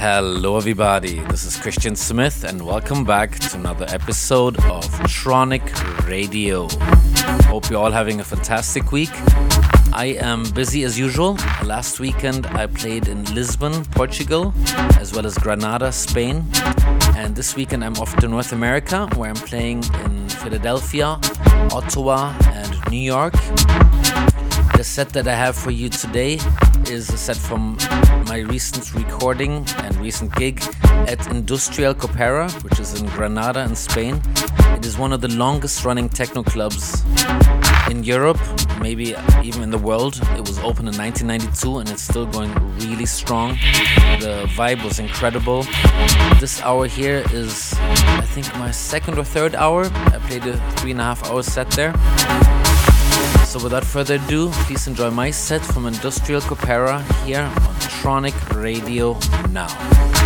Hello, everybody. This is Christian Smith, and welcome back to another episode of Tronic Radio. Hope you're all having a fantastic week. I am busy as usual. Last weekend, I played in Lisbon, Portugal, as well as Granada, Spain. And this weekend, I'm off to North America, where I'm playing in Philadelphia, Ottawa, and New York. The set that I have for you today is a set from my recent recording and recent gig at Industrial Copera, which is in Granada in Spain. It is one of the longest running techno clubs in Europe, maybe even in the world. It was opened in 1992 and it's still going really strong. The vibe was incredible. This hour here is, I think, my second or third hour. I played a three and a half hour set there. So without further ado, please enjoy my set from Industrial Copera here on Tronic Radio now.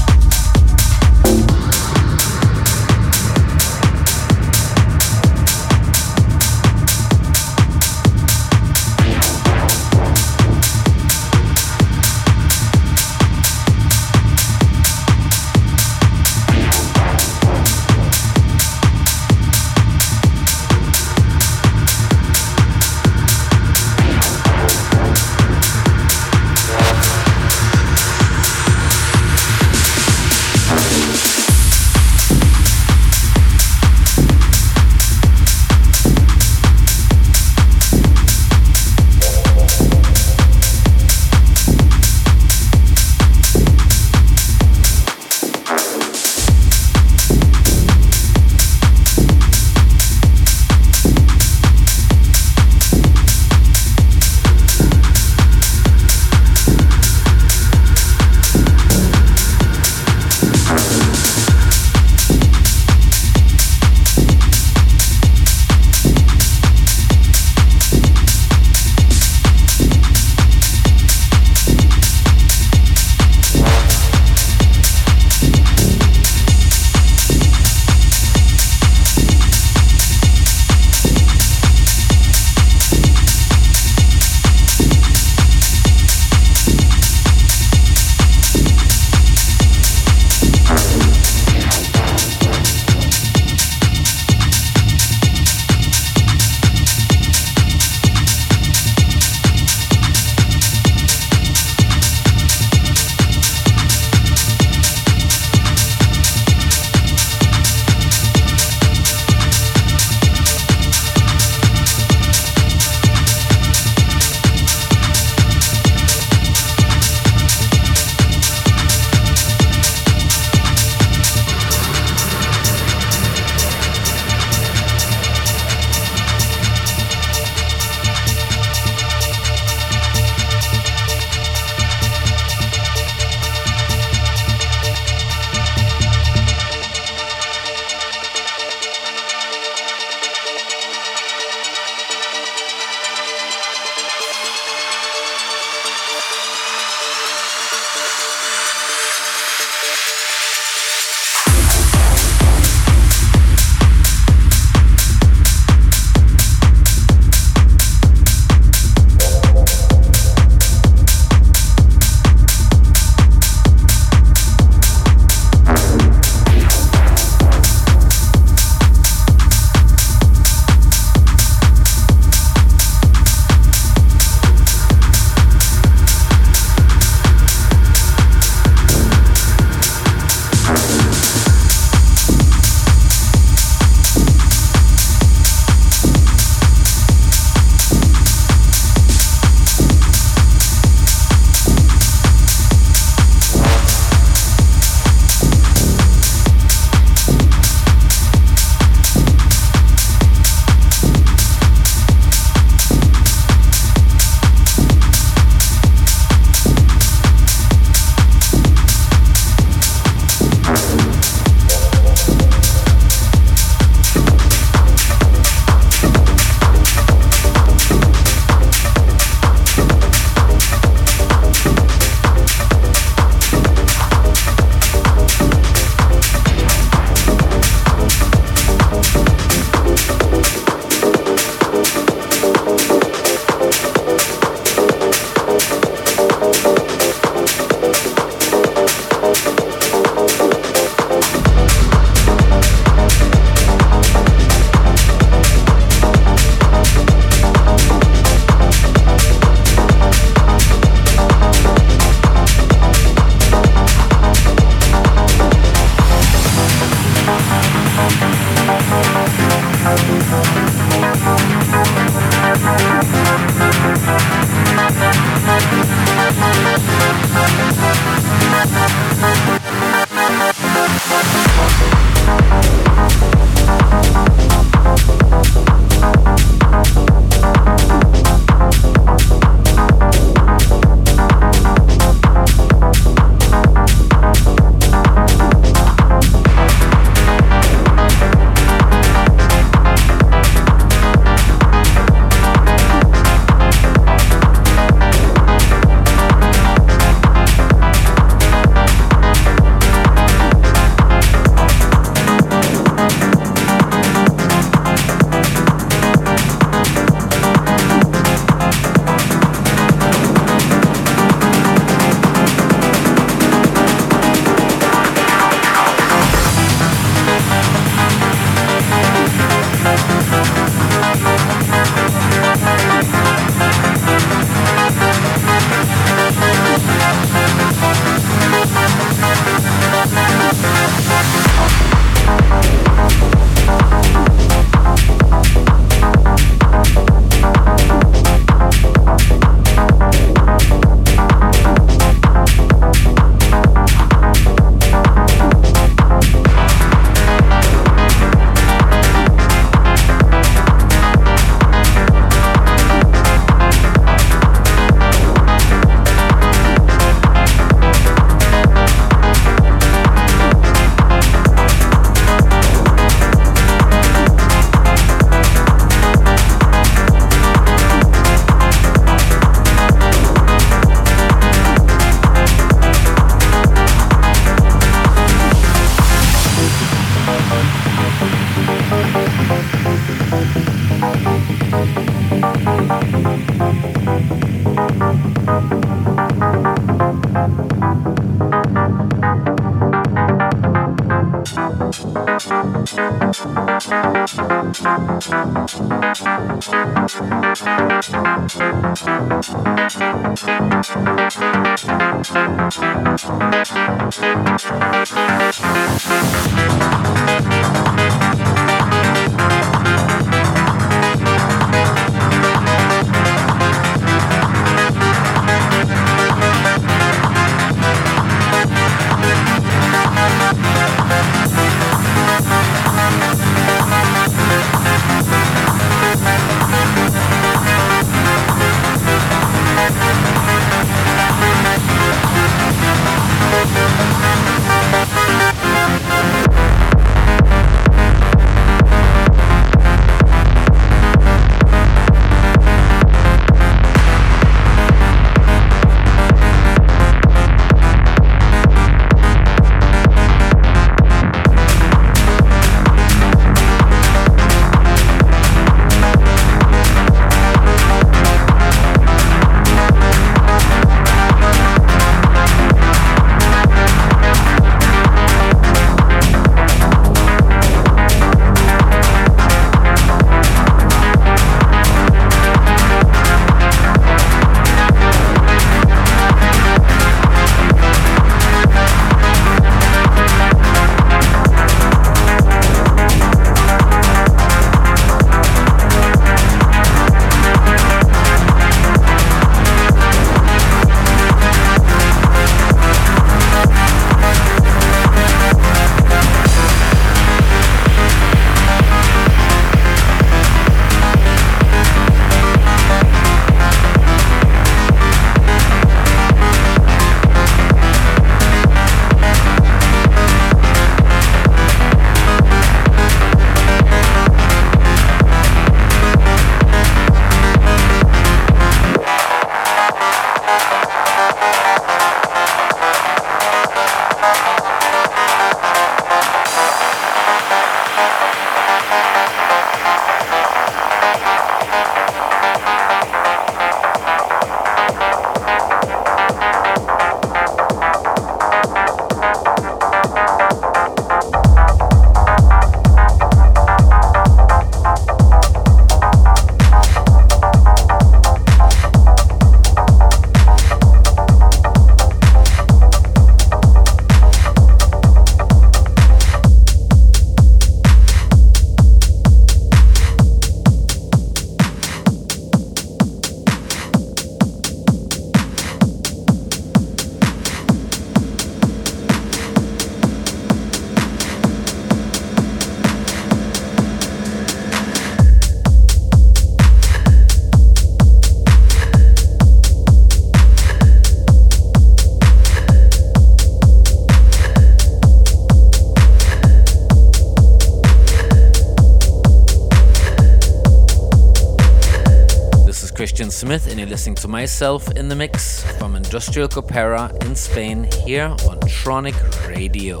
Smith, and you're listening to myself in the mix from Industrial Copera in Spain here on Tronic Radio.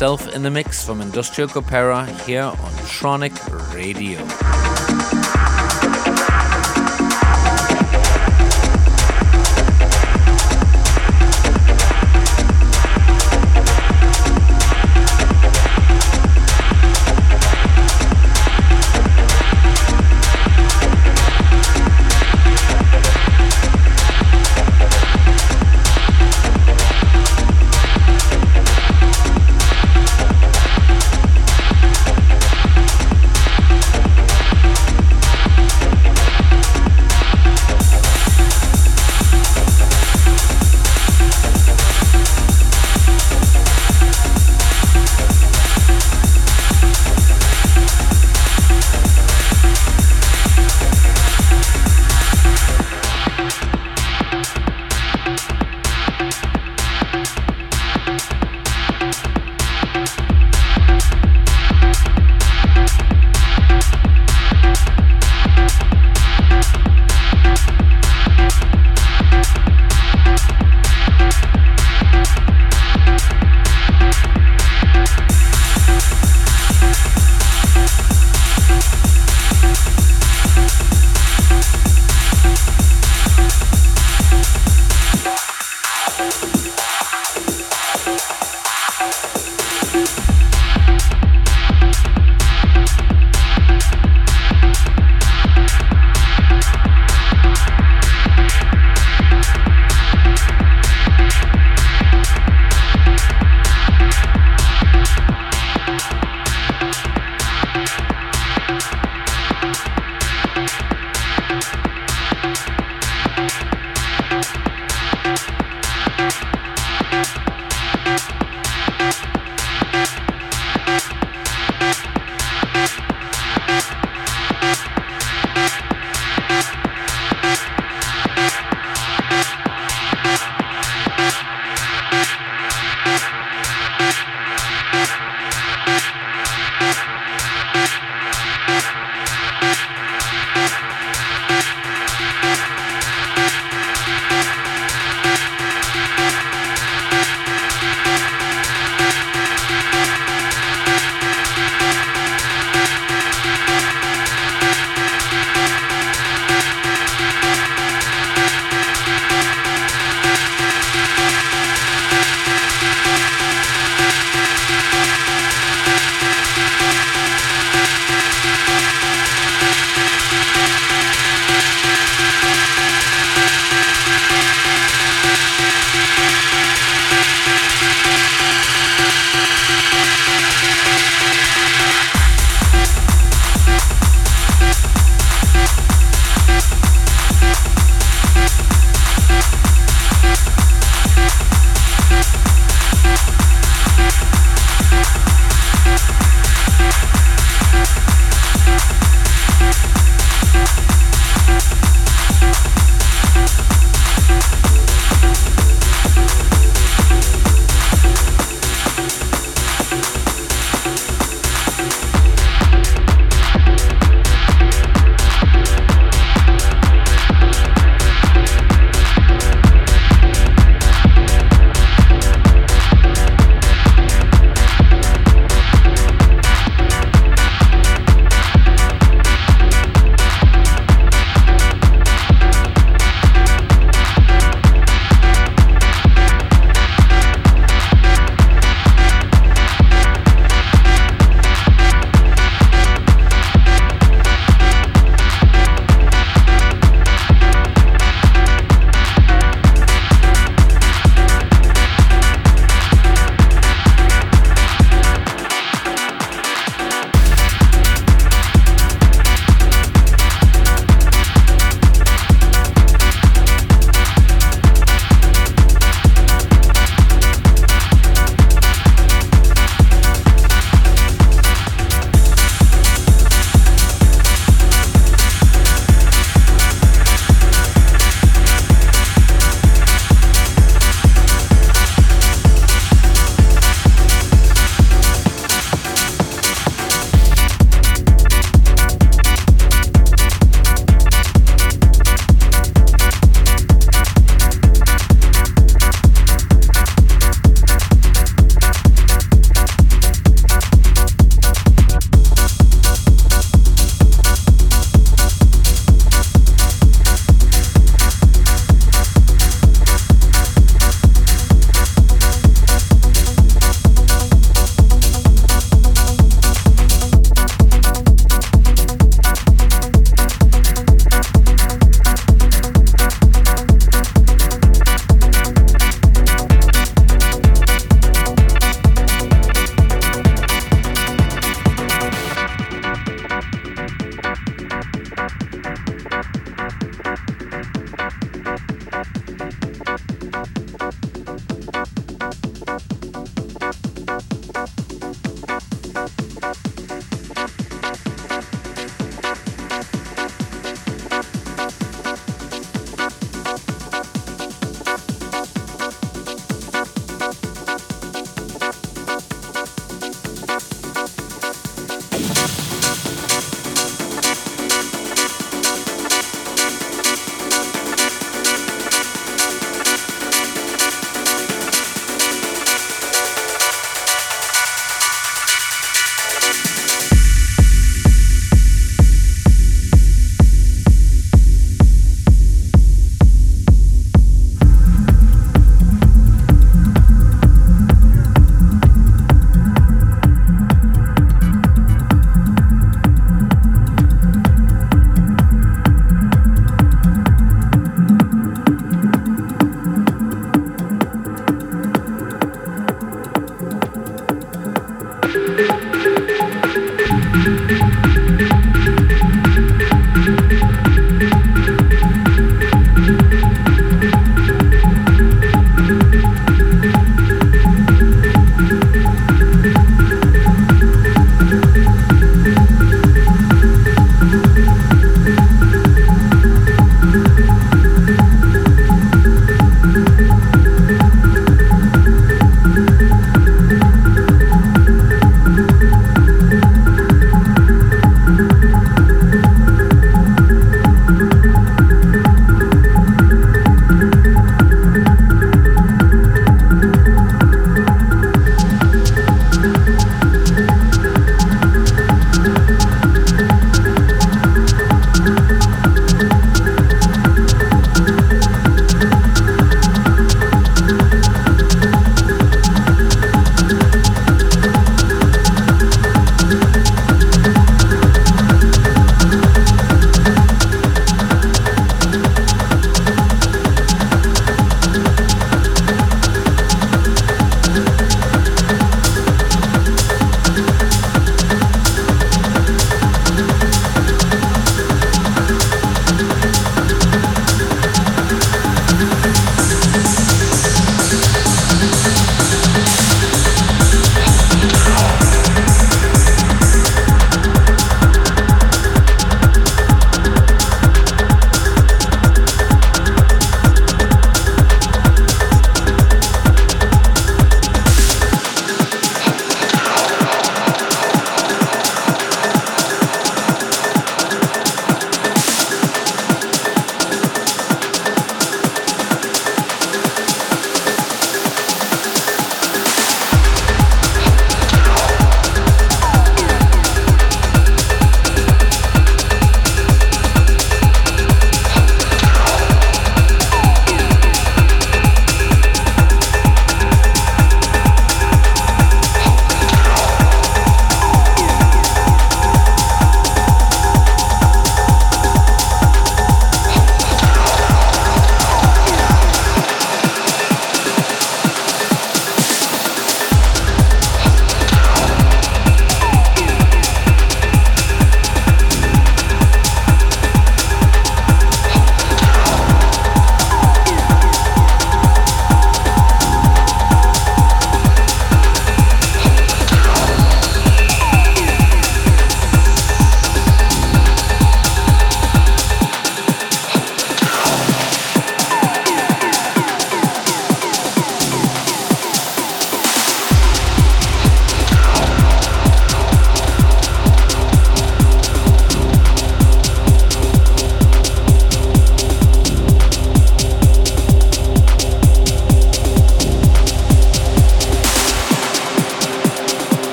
Myself in the mix from Industrial Copera here on Tronic Radio.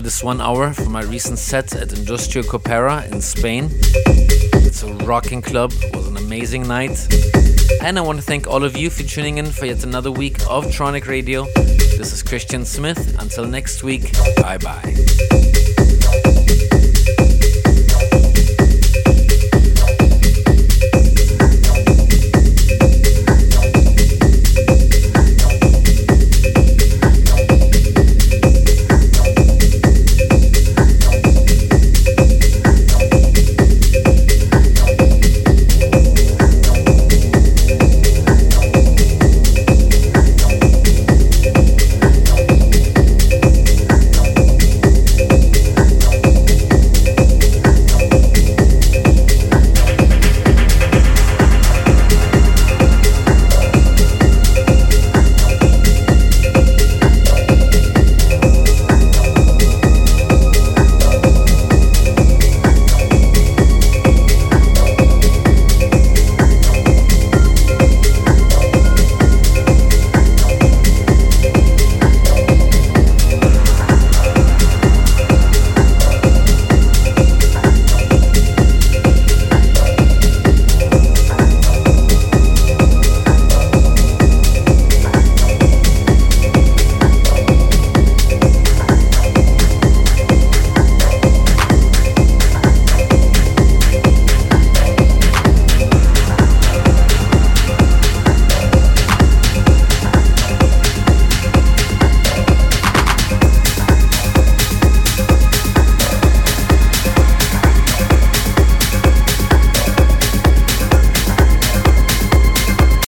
This one hour from my recent set at Industria Copera in Spain. It's a rocking club, it was an amazing night. And I want to thank all of you for tuning in for yet another week of Tronic Radio. This is Christian Smith. Until next week, bye bye.